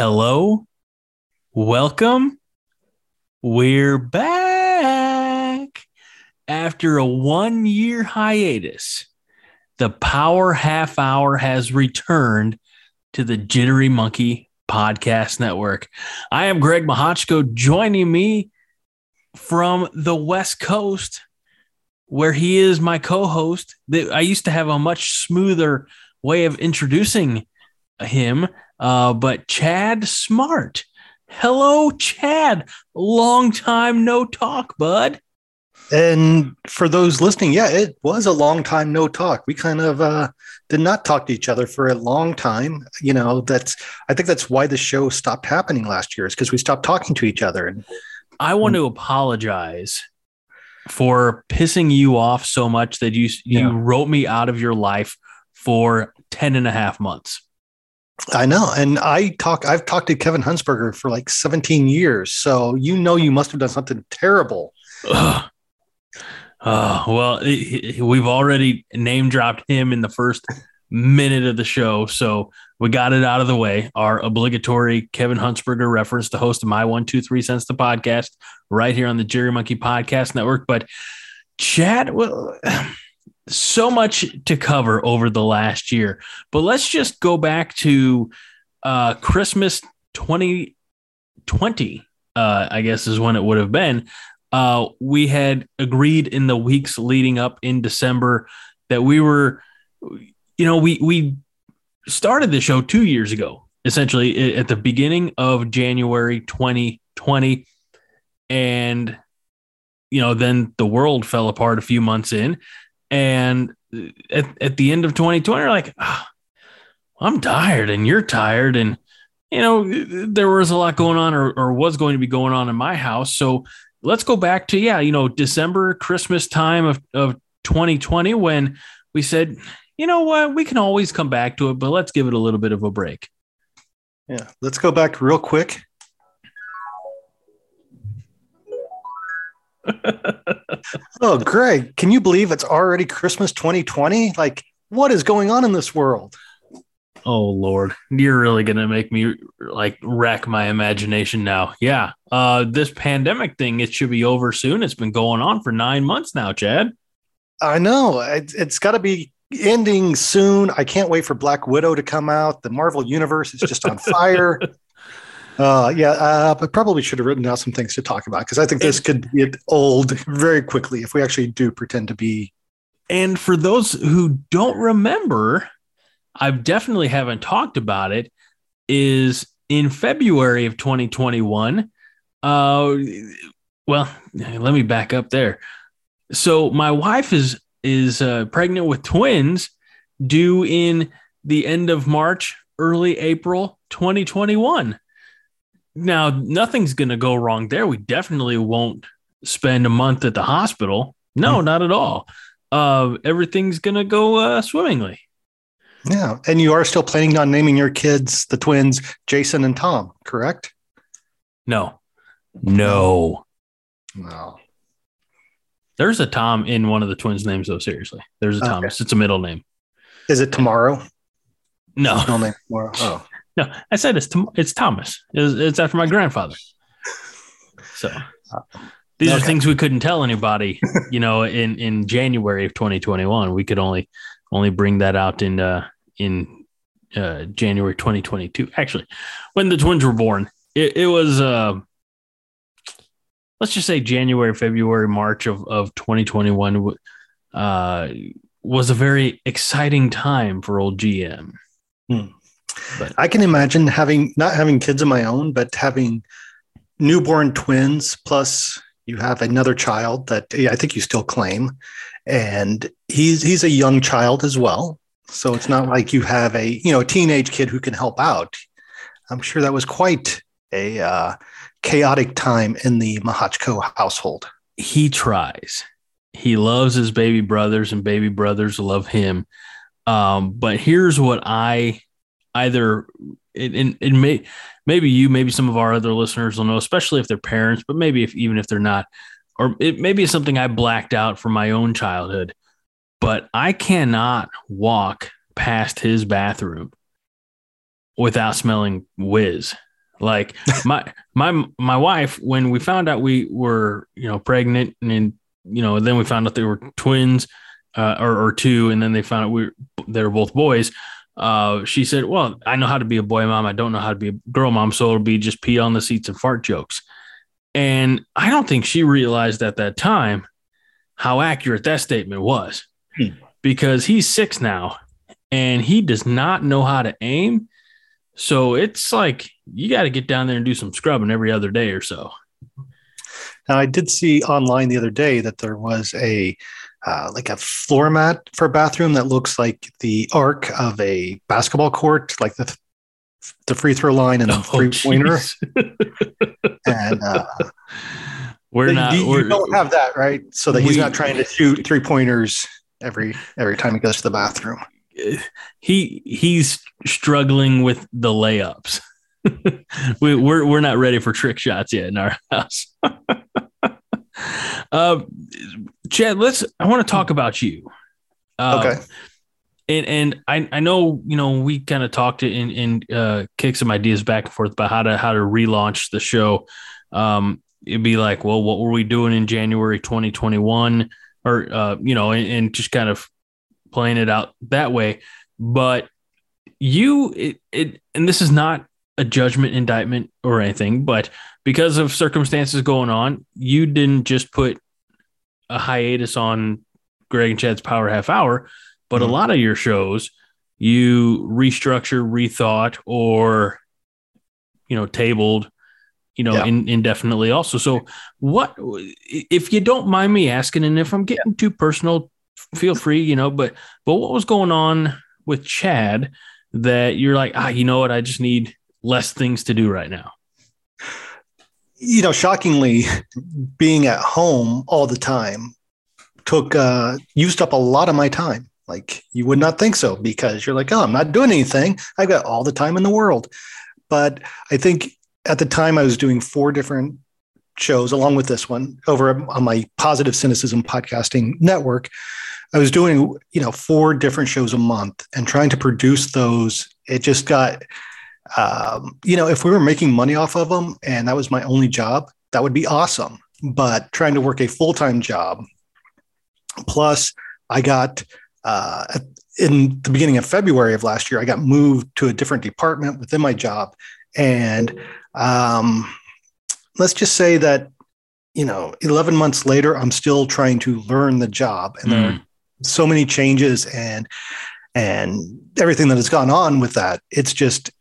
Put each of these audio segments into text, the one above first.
Hello, welcome. We're back after a one year hiatus. The Power Half Hour has returned to the Jittery Monkey Podcast Network. I am Greg Mahochko. Joining me from the West Coast, where he is my co host. I used to have a much smoother way of introducing him, uh, but Chad Smart. Hello, Chad. Long time no talk, bud. And for those listening, yeah, it was a long time no talk. We kind of uh, did not talk to each other for a long time. You know, that's I think that's why the show stopped happening last year is because we stopped talking to each other. And I want to apologize for pissing you off so much that you you yeah. wrote me out of your life for 10 and a half months. I know. And I talk I've talked to Kevin Hunsberger for like 17 years. So you know you must have done something terrible. Uh, well, we've already name dropped him in the first minute of the show. So we got it out of the way. Our obligatory Kevin Hunsberger reference, the host of My One Two Three Cents, the podcast, right here on the Jittery Monkey Podcast Network. But Chad, well, so much to cover over the last year. But let's just go back to uh, Christmas 2020, uh, I guess is when it would have been. Uh, we had agreed in the weeks leading up in December that we were, you know, we we started the show two years ago, essentially at the beginning of January 2020, and you know, then the world fell apart a few months in, and at, at the end of 2020, we're like, oh, I'm tired and you're tired. And, you know, there was a lot going on or, or was going to be going on in my house. So let's go back to, yeah, you know, December, Christmas time of, of 2020 when we said, you know what, we can always come back to it, but let's give it a little bit of a break. Yeah. Let's go back real quick oh, Greg, can you believe it's already Christmas 2020? Like, what is going on in this world? Oh Lord, you're really gonna make me like wreck my imagination now. Yeah, uh, this pandemic thing it should be over soon. It's been going on for nine months now, Chad. I know it, it's got to be ending soon. I can't wait for Black Widow to come out. The Marvel universe is just on fire. Uh, yeah, uh, I probably should have written down some things to talk about because I think this could get old very quickly if we actually do pretend to be. And for those who don't remember, I definitely haven't talked about it. Is in February of 2021. Uh, well, let me back up there. So my wife is is uh, pregnant with twins, due in the end of March, early April 2021. Now, nothing's going to go wrong there. We definitely won't spend a month at the hospital. No, mm. not at all. Uh, everything's going to go uh, swimmingly. Yeah. And you are still planning on naming your kids, the twins, Jason and Tom, correct? No. No. No. There's a Tom in one of the twins' names, though. Seriously, there's a Thomas. Okay. It's a middle name. Is it tomorrow? No. Middle name tomorrow. Oh. No, I said it's it's Thomas. It's, it's after my grandfather. So these okay. are things we couldn't tell anybody. You know, in in January of 2021, we could only only bring that out in uh, in uh, January 2022. Actually, when the twins were born, it, it was uh, let's just say January, February, March of of 2021 uh, was a very exciting time for old GM. Hmm. But I can imagine having not having kids of my own, but having newborn twins plus you have another child that I think you still claim, and he's he's a young child as well. So it's not like you have a you know a teenage kid who can help out. I'm sure that was quite a uh, chaotic time in the Mahochko household. He tries. He loves his baby brothers, and baby brothers love him. Um, but here's what I either it, it, may maybe you maybe some of our other listeners will know especially if they're parents but maybe if even if they're not or it maybe it's something i blacked out from my own childhood but i cannot walk past his bathroom without smelling whiz Like my my my wife, when we found out we were you know pregnant, and then you know then we found out they were twins uh, or, or two, and then they found out we were, they were both boys. Uh, she said, "Well, I know how to be a boy mom. I don't know how to be a girl mom, so it'll be just pee on the seats and fart jokes." And I don't think she realized at that time how accurate that statement was, hmm. because he's six now, and he does not know how to aim. So it's like you got to get down there and do some scrubbing every other day or so. Now, I did see online the other day that there was a uh, like a floor mat for a bathroom that looks like the arc of a basketball court, like the the free throw line and the oh, three pointer. and uh, we're not. You, we're, don't have that, right? So that he's not trying to shoot three pointers every every time he goes to the bathroom. He he's struggling with the layups. we, we're we're not ready for trick shots yet in our house. uh, Chad, let's. I want to talk about you. Uh, okay. And and I, I know you know we kind of talked and and uh, kick some ideas back and forth about how to how to relaunch the show. Um, it'd be like, well, what were we doing in January 2021, or uh, you know, and, and just kind of playing it out that way. But you, it, it and this is not a judgment indictment or anything, but because of circumstances going on, you didn't just put a hiatus on Greg and Chad's Power Half Hour, but mm-hmm. a lot of your shows you restructure, rethought, or you know, tabled, you know, yeah. in, indefinitely also. So, what if you don't mind me asking, and if I'm getting too personal, feel free, you know, but but what was going on with Chad that you're like, ah, you know what, I just need less things to do right now? You know, shockingly, being at home all the time took uh, used up a lot of my time. Like you would not think so because you're like, oh, I'm not doing anything. I've got all the time in the world. But I think at the time I was doing four different shows along with this one over on my positive cynicism podcasting network. I was doing, you know, four different shows a month and trying to produce those. It just got um, you know, if we were making money off of them and that was my only job, that would be awesome. But trying to work a full time job, plus I got uh, in the beginning of February of last year, I got moved to a different department within my job, and um, let's just say that you know, 11 months later, I'm still trying to learn the job, and mm. there are mm. so many changes and and everything that has gone on with that. It's just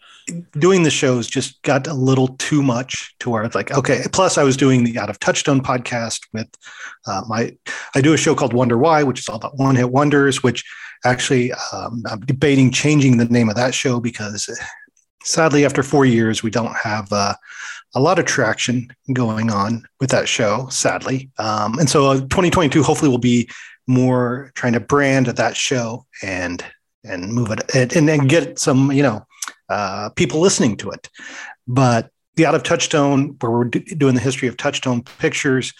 doing the shows just got a little too much to where it's like okay plus i was doing the out of touchstone podcast with uh, my i do a show called wonder why which is all about one hit wonders which actually um, i'm debating changing the name of that show because sadly after four years we don't have uh, a lot of traction going on with that show sadly. Um, and so uh, 2022 hopefully will be more trying to brand that show and and move it and, and get some you know uh, people listening to it. But the Out of Touchstone, where we're doing the history of Touchstone Pictures,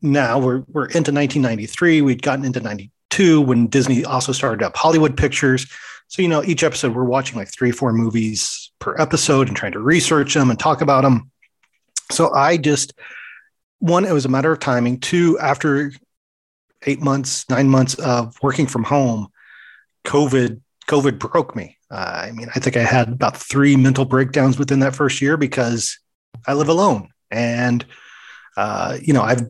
now we're we're into 1993. We'd gotten into 92 when Disney also started up Hollywood Pictures. So you know, each episode we're watching like three, four movies per episode and trying to research them and talk about them. So I just one, it was a matter of timing. Two, after eight months, nine months of working from home, COVID COVID broke me. Uh, I mean, I think I had about three mental breakdowns within that first year because I live alone. And, uh, you know, I've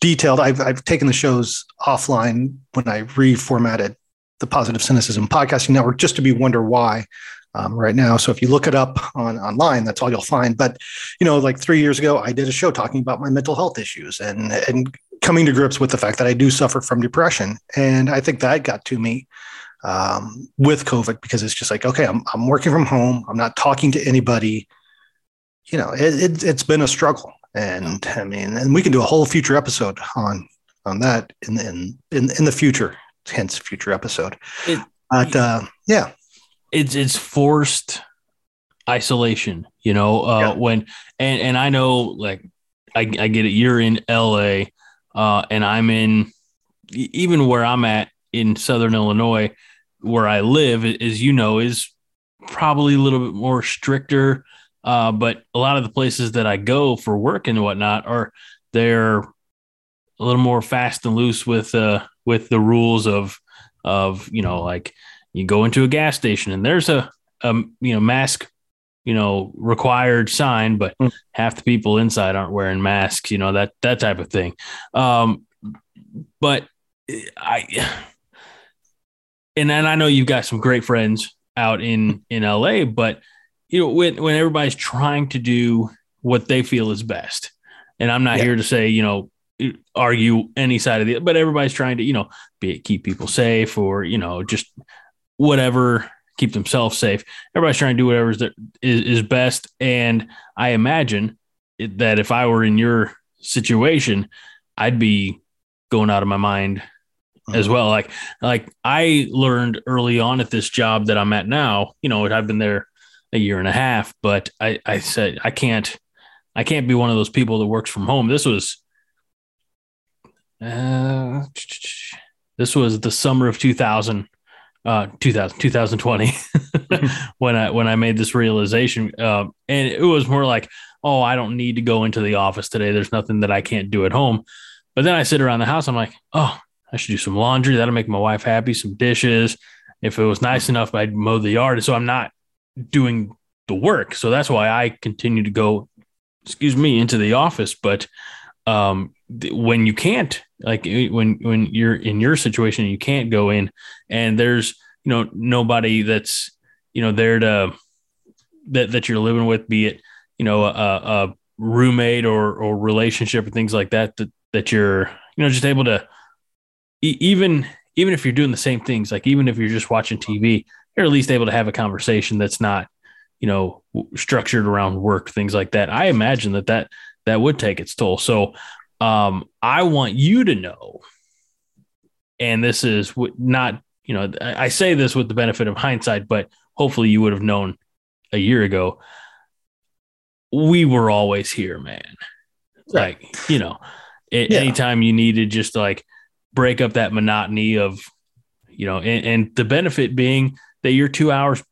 detailed, I've, I've taken the shows offline when I reformatted the Positive Cynicism Podcasting Network just to be Wonder Why. Um, right now. So if you look it up on online, that's all you'll find. But you know, like three years ago, I did a show talking about my mental health issues and and coming to grips with the fact that I do suffer from depression, and I think that got to me um, with COVID because it's just like, okay, I'm, I'm working from home. I'm not talking to anybody. You know, it, it, has been a struggle. And I mean, and we can do a whole future episode on on that in in in, in the future, hence future episode. It, but uh, yeah, it's it's forced isolation. You know, uh, yeah. when and and I know like I, I get it. You're in LA, uh, and I'm in even where I'm at in Southern Illinois where I live, as you know, is probably a little bit more stricter Uh, but a lot of the places that I go for work and whatnot are they're a little more fast and loose with uh with the rules of of you know like you go into a gas station and there's a, a you know mask you know required sign but mm. half the people inside aren't wearing masks you know that that type of thing um but i and then i know you've got some great friends out in in la but you know when when everybody's trying to do what they feel is best and i'm not yeah. here to say you know argue any side of the but everybody's trying to you know be it keep people safe or you know just whatever keep themselves safe everybody's trying to do whatever is, is best and i imagine that if i were in your situation i'd be going out of my mind. As well like like i learned early on at this job that i'm at now you know i've been there a year and a half but i i said i can't i can't be one of those people that works from home this was uh, this was the summer of 2000, uh, 2000, 2020 when I, when I made this realization. Uh, and it was more like, oh, I don't need to go into the office today. There's nothing that I can't do at home. But then I sit around the house. I'm like, oh, I should do some laundry. That'll make my wife happy. Some dishes. If it was nice enough, I'd mow the yard. So I'm not doing the work. So that's why I continue to go, excuse me, into the office. But um, when you can't like eh, when when you're in your situation you can't go in and there's you know nobody that's you know there to that that you're living with be it you know a, a roommate or or relationship or things like that that that you're you know just able to even even if you're doing the same things like even if you're just watching TV you're at least able to have a conversation that's not you know structured around work things like that i imagine that that that would take its toll so um, I want you to know, and this is not, you know, I say this with the benefit of hindsight, but hopefully you would have known a year ago. We were always here, man. Right. Like, you know, yeah. anytime you needed just like break up that monotony of, you know, and, and the benefit being that you're two hours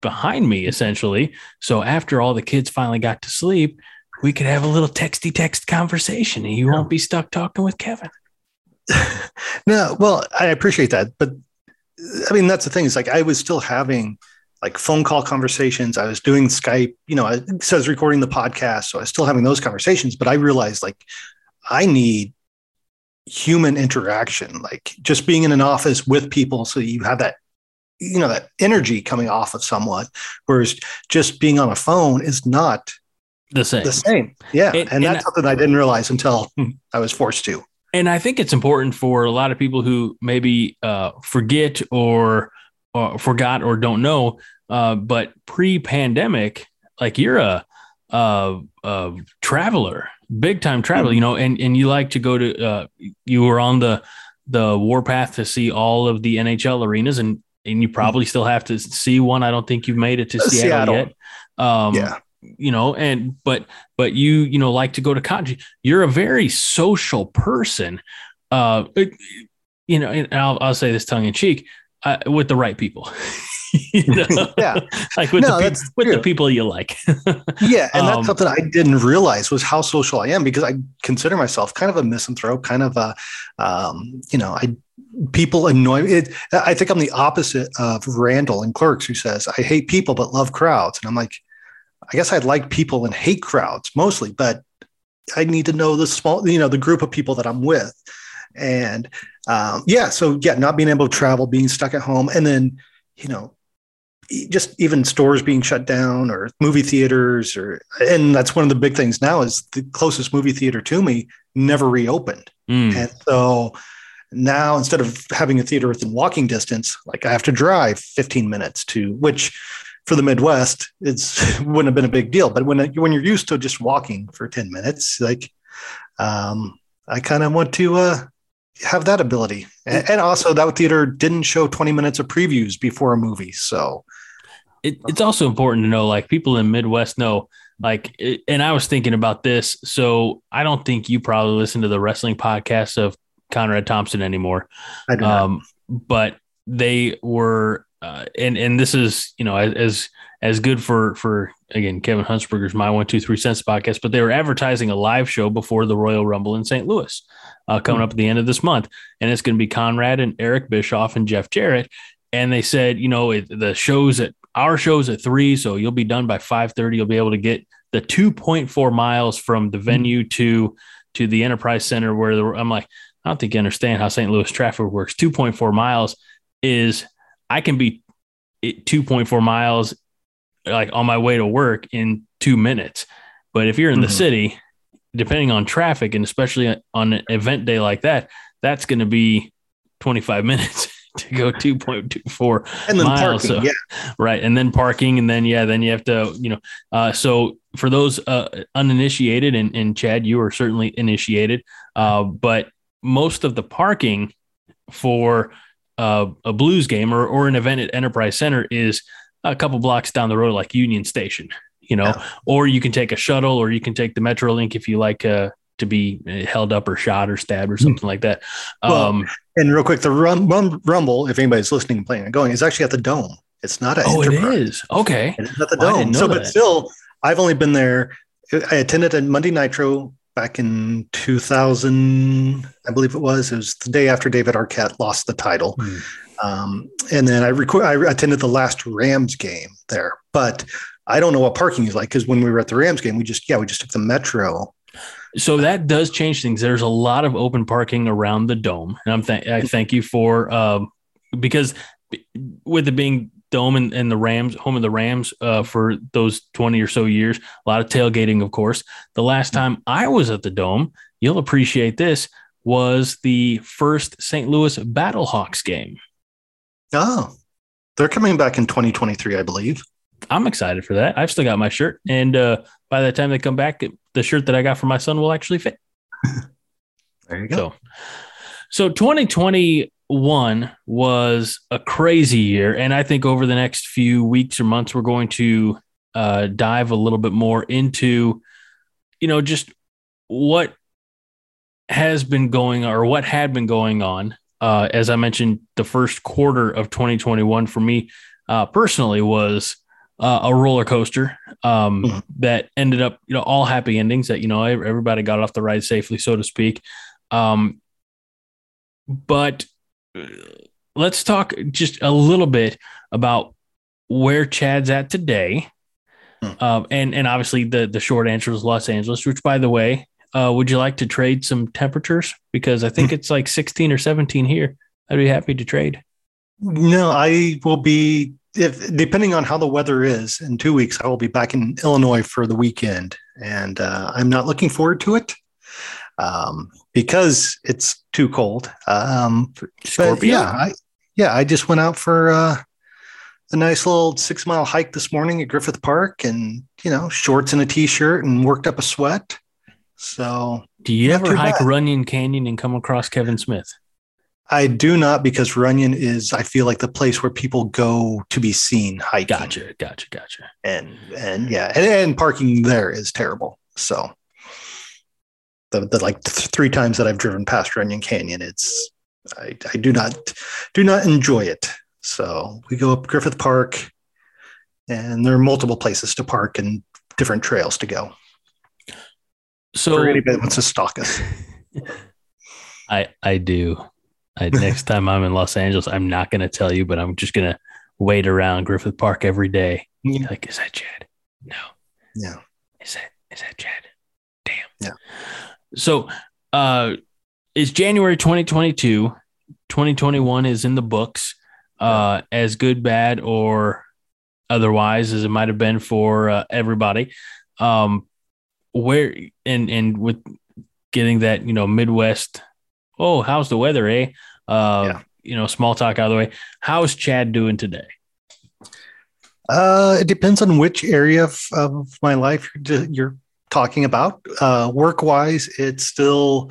behind me essentially. So after all the kids finally got to sleep, we could have a little texty text conversation and you yeah. won't be stuck talking with Kevin. no, well, I appreciate that. But I mean, that's the thing is like I was still having like phone call conversations. I was doing Skype, you know, So I says recording the podcast. So I was still having those conversations, but I realized like I need human interaction, like just being in an office with people. So you have that, you know, that energy coming off of someone. Whereas just being on a phone is not the same. The same. Yeah. and, and that's something I didn't realize until I was forced to. And I think it's important for a lot of people who maybe uh, forget or, or, forgot or don't know. Uh, but pre-pandemic, like you're a, a, a traveler, big time traveler, you know, and and you like to go to. Uh, you were on the the warpath to see all of the NHL arenas, and and you probably still have to see one. I don't think you've made it to uh, Seattle, Seattle, yet. Um, yeah you know and but but you you know like to go to college you're a very social person uh you know and I'll, I'll say this tongue in cheek uh, with the right people you know? yeah like with, no, the, pe- with the people you like yeah and that's um, something i didn't realize was how social i am because i consider myself kind of a misanthrope kind of a um, you know i people annoy me. It, I think I'm the opposite of Randall and Clerks, who says, I hate people but love crowds. And I'm like, I guess I'd like people and hate crowds mostly, but I need to know the small, you know, the group of people that I'm with. And um, yeah, so yeah, not being able to travel, being stuck at home, and then, you know, just even stores being shut down or movie theaters or and that's one of the big things now is the closest movie theater to me never reopened mm. and so now instead of having a theater within walking distance like i have to drive 15 minutes to which for the Midwest, it's wouldn't have been a big deal. But when when you're used to just walking for ten minutes, like um, I kind of want to uh, have that ability. And, and, also, that theater didn't show 20 minutes of previews before a movie, so it, it's also important to know, like people in Midwest know. Like, and I was thinking about this. So I don't think you probably listen to the wrestling podcast of Conrad Thompson anymore. I do um, but they were and and this is you know as as good for for again Kevin Hunsberger's my one two three cents podcast, but they were advertising a live show before the Royal Rumble in St. Louis uh, coming mm-hmm. up at the end of this month, and it's going to be Conrad and Eric Bischoff and Jeff Jarrett, and they said you know it, the shows at our shows at three, so you'll be done by five thirty. You'll be able to get the two point four miles from the venue mm-hmm. to to the Enterprise Center where the, I'm like I don't think you understand how St. Louis traffic works. Two point four miles is I can be 2.4 miles like on my way to work in two minutes. But if you're in mm-hmm. the city, depending on traffic and especially on an event day like that, that's going to be 25 minutes to go 2.24 and then miles. Parking, so, yeah. Right. And then parking. And then, yeah, then you have to, you know, uh, so for those uh, uninitiated and, and Chad, you are certainly initiated. Uh, but most of the parking for uh, a blues game or, or an event at Enterprise Center is a couple blocks down the road, like Union Station, you know, yeah. or you can take a shuttle or you can take the Metrolink if you like uh, to be held up or shot or stabbed or hmm. something mm like that. Well, um, and real quick, the rum, rum, Rumble, if anybody's listening and playing and going, is actually at the Dome. It's not at Oh, Enterprise. it is. Okay. It's at the Dome. So, that. but still, I've only been there. I attended a Monday Nitro back in 2000, I believe it was. It was the day after David Arquette lost the title. Mm. Um, and then I, record, I attended the last Rams game there, but I don't know what parking is like because when we were at the Rams game, we just, yeah, we just took the Metro. So that does change things. There's a lot of open parking around the dome. And I'm th- I thank you for, um, because with it being dome and, and the Rams, home of the Rams, uh, for those 20 or so years. A lot of tailgating, of course. The last time I was at the dome, you'll appreciate this, was the first St. Louis Battlehawks game. Oh, they're coming back in 2023, I believe. I'm excited for that. I've still got my shirt. And uh, by the time they come back, the shirt that I got for my son will actually fit. there you go. So, so 2020 one was a crazy year. And I think over the next few weeks or months, we're going to uh, dive a little bit more into, you know, just what has been going or what had been going on. Uh, as I mentioned, the first quarter of 2021 for me uh, personally was uh, a roller coaster um, mm-hmm. that ended up, you know, all happy endings that, you know, everybody got off the ride safely, so to speak. Um, but let's talk just a little bit about where Chad's at today. Hmm. Um, and and obviously the the short answer is Los Angeles, which by the way, uh, would you like to trade some temperatures? Because I think hmm. it's like 16 or 17 here. I'd be happy to trade. No, I will be if depending on how the weather is in two weeks, I will be back in Illinois for the weekend, and uh, I'm not looking forward to it um, because it's too cold. Um, Scorpio. yeah, I, yeah, I just went out for uh, a nice little six mile hike this morning at Griffith Park, and you know, shorts and a t shirt, and worked up a sweat. So, do you ever hike bad. Runyon Canyon and come across Kevin Smith? I do not because Runyon is, I feel like the place where people go to be seen hiking. Gotcha, gotcha, gotcha. And and yeah, and, and parking there is terrible. So the, the like th- three times that I've driven past Runyon Canyon, it's I, I do not do not enjoy it. So we go up Griffith Park, and there are multiple places to park and different trails to go. So for anybody that wants to stalk us, I I do. I, next time I'm in Los Angeles, I'm not going to tell you, but I'm just going to wait around Griffith Park every day. Yeah. Like, is that Chad? No. Yeah. Is that is that Chad? Damn. Yeah. So uh it's January 2022. 2021 is in the books. Uh as good, bad, or otherwise as it might have been for uh, everybody. Um where and and with getting that, you know, Midwest, oh, how's the weather, eh? Uh yeah. you know, small talk out of the way. How's Chad doing today? Uh, it depends on which area of, of my life you're, you're talking about. Uh, work wise, it's still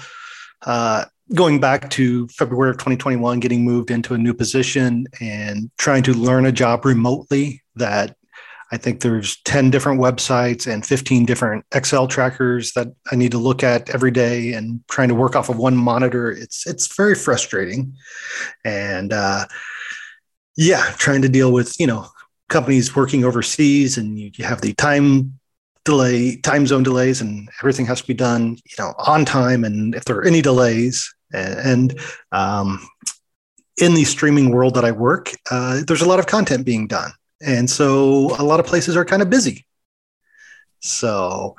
uh, going back to February of 2021, getting moved into a new position and trying to learn a job remotely that I think there's 10 different websites and 15 different Excel trackers that I need to look at every day and trying to work off of one monitor. It's it's very frustrating. And uh, yeah, trying to deal with, you know, companies working overseas and you, you have the time delay, time zone delays, and everything has to be done, you know, on time. And if there are any delays, and, um, in the streaming world that I work, uh, there's a lot of content being done, and so a lot of places are kind of busy. So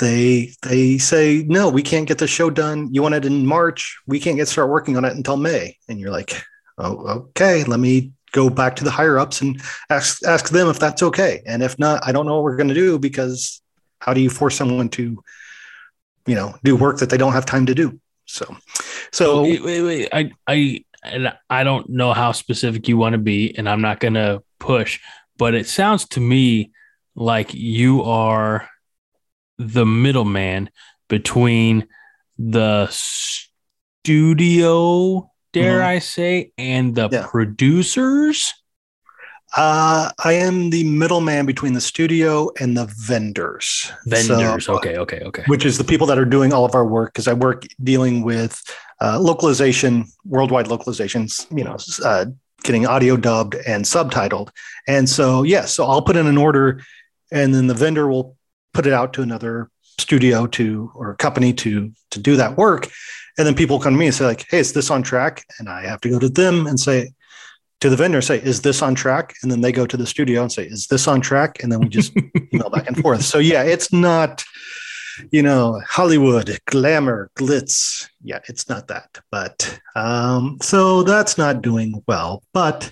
they they say no, we can't get the show done. You want it in March? We can't get start working on it until May. And you're like, oh, okay, let me go back to the higher ups and ask ask them if that's okay. And if not, I don't know what we're going to do because how do you force someone to, you know, do work that they don't have time to do? So, so wait, wait, wait. I I and I don't know how specific you want to be, and I'm not going to push, but it sounds to me like you are the middleman between the studio, dare mm-hmm. I say, and the yeah. producers. Uh, I am the middleman between the studio and the vendors. Vendors, so, okay, okay, okay. Which is the people that are doing all of our work because I work dealing with uh, localization, worldwide localizations. You know, uh, getting audio dubbed and subtitled. And so, yes, yeah, so I'll put in an order, and then the vendor will put it out to another studio to or company to to do that work. And then people come to me and say like, "Hey, is this on track?" And I have to go to them and say, to the vendor say is this on track? And then they go to the studio and say is this on track? And then we just email back and forth. So yeah it's not you know hollywood glamour glitz. Yeah it's not that. But um so that's not doing well. But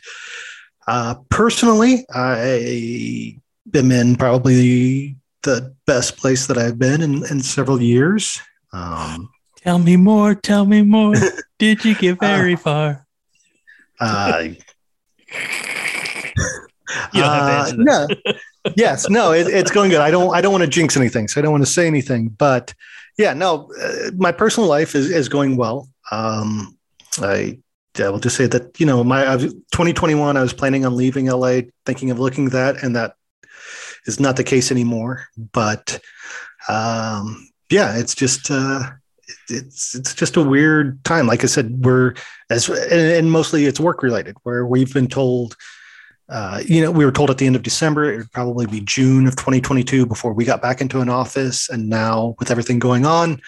uh personally i am in probably the best place that i've been in, in several years. Um tell me more tell me more. Did you get very uh, far? uh, uh, no. yes, no, it, it's going good. I don't, I don't want to jinx anything, so I don't want to say anything. But yeah, no, uh, my personal life is is going well. Um, I, I will just say that you know, my I was, 2021, I was planning on leaving LA, thinking of looking that, and that is not the case anymore. But um, yeah, it's just. Uh, it's it's just a weird time. Like I said, we're as and, mostly it's work related, where we've been told, uh, you know, we were told at the end of December it would probably be June of 2022 before we got back into an office, and now with everything going on,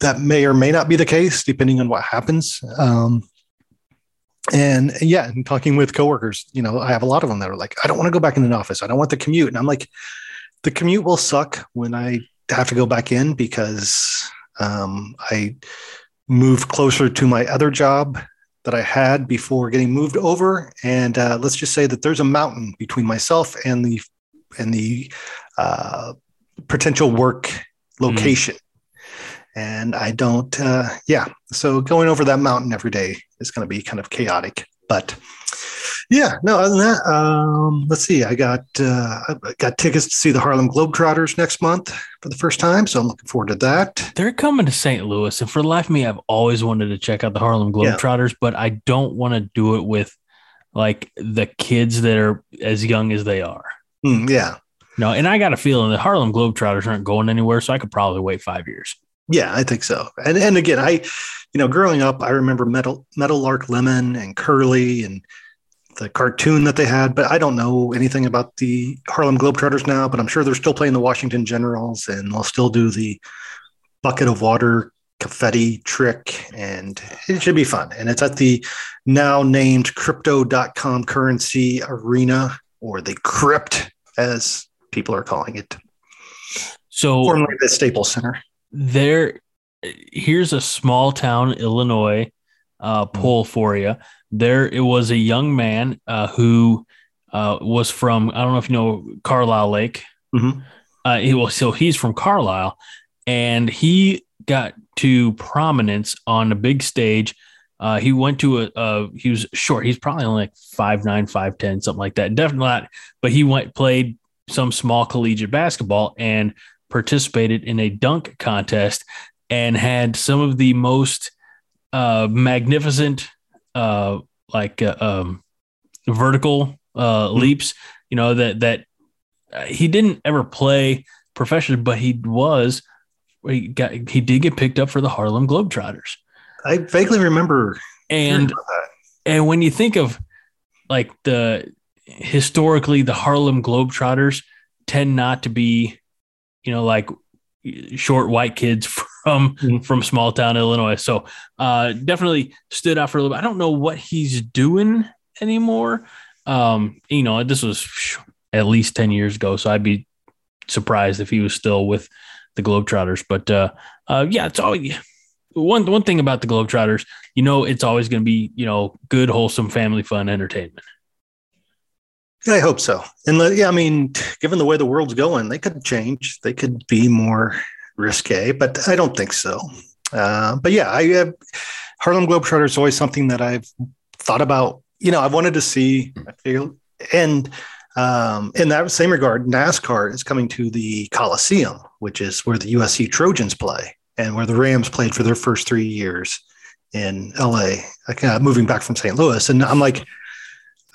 that may or may not be the case depending on what happens. Um, and yeah, and talking with coworkers, you know, I have a lot of them that are like, I don't want to go back in an office. I don't want the commute, and I'm like, the commute will suck when I have to go back in because um, I moved closer to my other job that I had before getting moved over, and uh, let's just say that there's a mountain between myself and the and the uh, potential work location. Mm. And I don't, uh, yeah. So going over that mountain every day is going to be kind of chaotic. But yeah, no, other than that, um, let's see. I got uh, I got tickets to see the Harlem Globetrotters next month for the first time, so I'm looking forward to that. They're coming to St. Louis, and for the life of me, I've always wanted to check out the Harlem Globetrotters, yeah. but I don't want to do it with like the kids that are as young as they are. Mm, yeah. No, and I got a feeling the Harlem Globetrotters aren't going anywhere, so I could probably wait five years. Yeah, I think so. And and again, I, you know, growing up, I remember Metal Meadowlark Lemon and Curly and the cartoon that they had, but I don't know anything about the Harlem Globetrotters now, but I'm sure they're still playing the Washington Generals and they'll still do the bucket of water confetti trick and it should be fun. And it's at the now named crypto.com currency arena or the crypt as people are calling it. So formerly the Staples Center. There here's a small town Illinois uh, poll for you there it was a young man uh, who uh, was from I don't know if you know Carlyle Lake. Mm-hmm. Uh, he was so he's from Carlisle, and he got to prominence on a big stage. Uh, he went to a, a, he was short. He's probably only like five nine, five ten, something like that. Definitely not. But he went played some small collegiate basketball and participated in a dunk contest and had some of the most uh, magnificent uh, like uh, um, vertical uh, mm-hmm. leaps. You know that that uh, he didn't ever play professionally, but he was he got he did get picked up for the Harlem Globetrotters. I vaguely remember. And and when you think of like the historically the Harlem Globetrotters tend not to be, you know, like short white kids from mm-hmm. from small town Illinois. So uh, definitely stood out for a little bit. I don't know what he's doing anymore. Um, you know, this was at least 10 years ago. So I'd be surprised if he was still with the Globetrotters. But uh, uh, yeah, it's always one one thing about the Globetrotters, you know, it's always going to be you know good, wholesome, family fun entertainment. I hope so. And yeah, I mean, given the way the world's going, they could change. They could be more risque, but I don't think so. Uh, but yeah, I uh, Harlem Globetrotters is always something that I've thought about. You know, I wanted to see. I feel and um, in that same regard, NASCAR is coming to the Coliseum, which is where the USC Trojans play and where the Rams played for their first three years in LA, uh, moving back from St. Louis. And I'm like,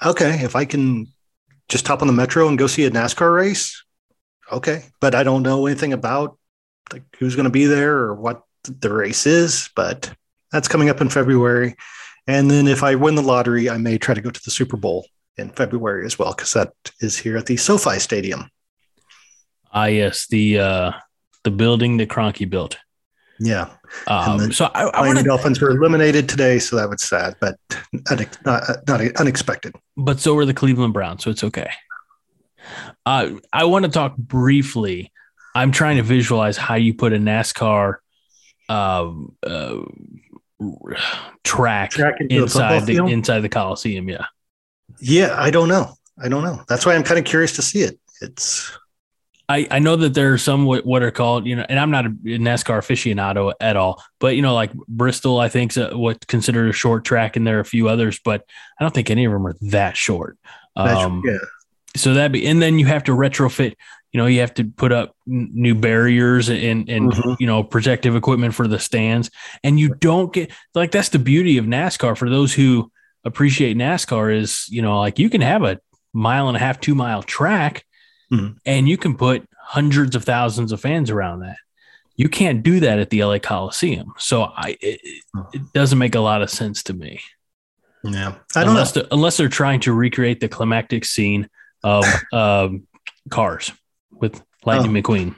okay, if I can just hop on the metro and go see a NASCAR race, okay. But I don't know anything about like who's going to be there or what the race is, but that's coming up in February. And then if I win the lottery, I may try to go to the Super Bowl in February as well, because that is here at the SoFi Stadium. Ah, yes, the uh, the building that Kroenke built. Yeah. Um, so I, I wanna, Dolphins were eliminated today, so that was sad, but not, not unexpected. But so were the Cleveland Browns, so it's okay. Uh, I want to talk briefly. I'm trying to visualize how you put a NASCAR uh, uh, track, track inside the, the inside the Coliseum. Yeah. Yeah, I don't know. I don't know. That's why I'm kind of curious to see it. It's I, I know that there are some what, what are called, you know, and I'm not a NASCAR aficionado at all, but you know, like Bristol, I think is what considered a short track, and there are a few others, but I don't think any of them are that short. Um, yeah. So that be, and then you have to retrofit. You know, you have to put up n- new barriers and and mm-hmm. you know protective equipment for the stands, and you don't get like that's the beauty of NASCAR for those who appreciate NASCAR is you know like you can have a mile and a half, two mile track mm-hmm. and you can put hundreds of thousands of fans around that. You can't do that at the LA Coliseum. So I it, it doesn't make a lot of sense to me. Yeah, I don't unless know. They're, unless they're trying to recreate the climactic scene of um, Cars with Lightning oh. McQueen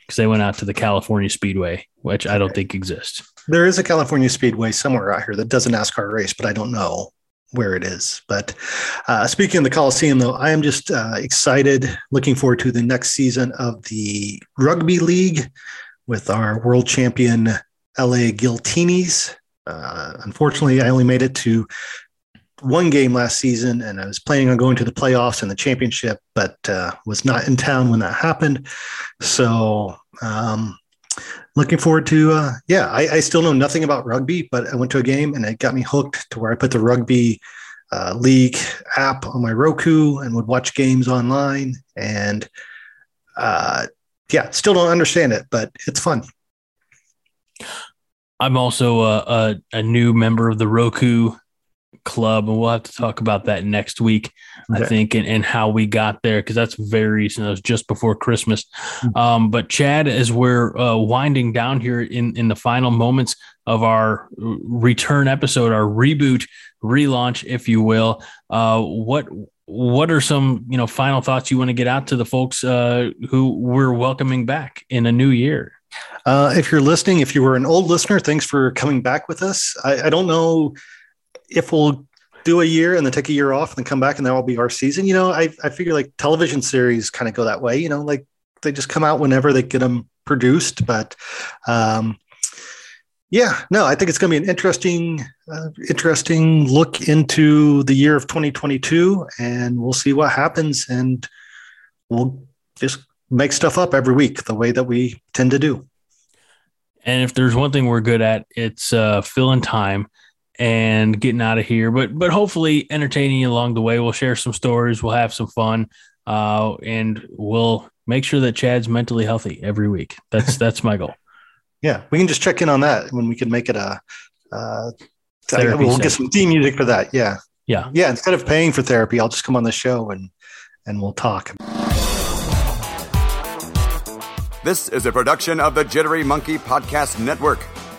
because they went out to the California Speedway, which I don't think exists. There is a California Speedway somewhere out here that does a NASCAR race, but I don't know where it is. But uh, speaking of the Coliseum, though, I am just uh, excited, looking forward to the next season of the Rugby League with our world champion LA Giltinis. Uh, unfortunately, I only made it to one game last season, and I was planning on going to the playoffs and the championship, but uh, was not in town when that happened. So, um, looking forward to uh, yeah I, I, still know nothing about rugby but i went to a game and it got me hooked to where i put the rugby uh, league app on my roku and would watch games online and uh, yeah still don't understand it but it's fun i'm also a, a, a new member of the roku club, and we'll have to talk about that next week, okay. I think, and, and how we got there because that's very recent. It was just before Christmas. Mm-hmm. Um, but Chad, as we're uh, winding down here in in the final moments of our return episode, our reboot, relaunch, if you will, uh, what what are some you know final thoughts you want to get out to the folks uh, who we're welcoming back in a new year? Uh, if you're listening, if you were an old listener, thanks for coming back with us. I, I don't know if we'll do a year and then take a year off and then come back and that will be our season. You know, I, I figure like television series kind of go that way, you know, like they just come out whenever they get them produced. But um, yeah, no, I think it's going to be an interesting, uh, interesting look into the year of 2022 and we'll see what happens. And we'll just make stuff up every week the way that we tend to do. And if there's one thing we're good at, it's uh, filling time and getting out of here. But but hopefully entertaining you along the way. We'll share some stories. We'll have some fun, uh, and we'll make sure that Chad's mentally healthy every week. That's that's my goal. Yeah, we can just check in on that when we can make it a. Uh, we'll session. get some theme music for that. Yeah, yeah, yeah. Instead of paying for therapy, I'll just come on the show and and we'll talk. This is a production of the Jittery Monkey Podcast Network.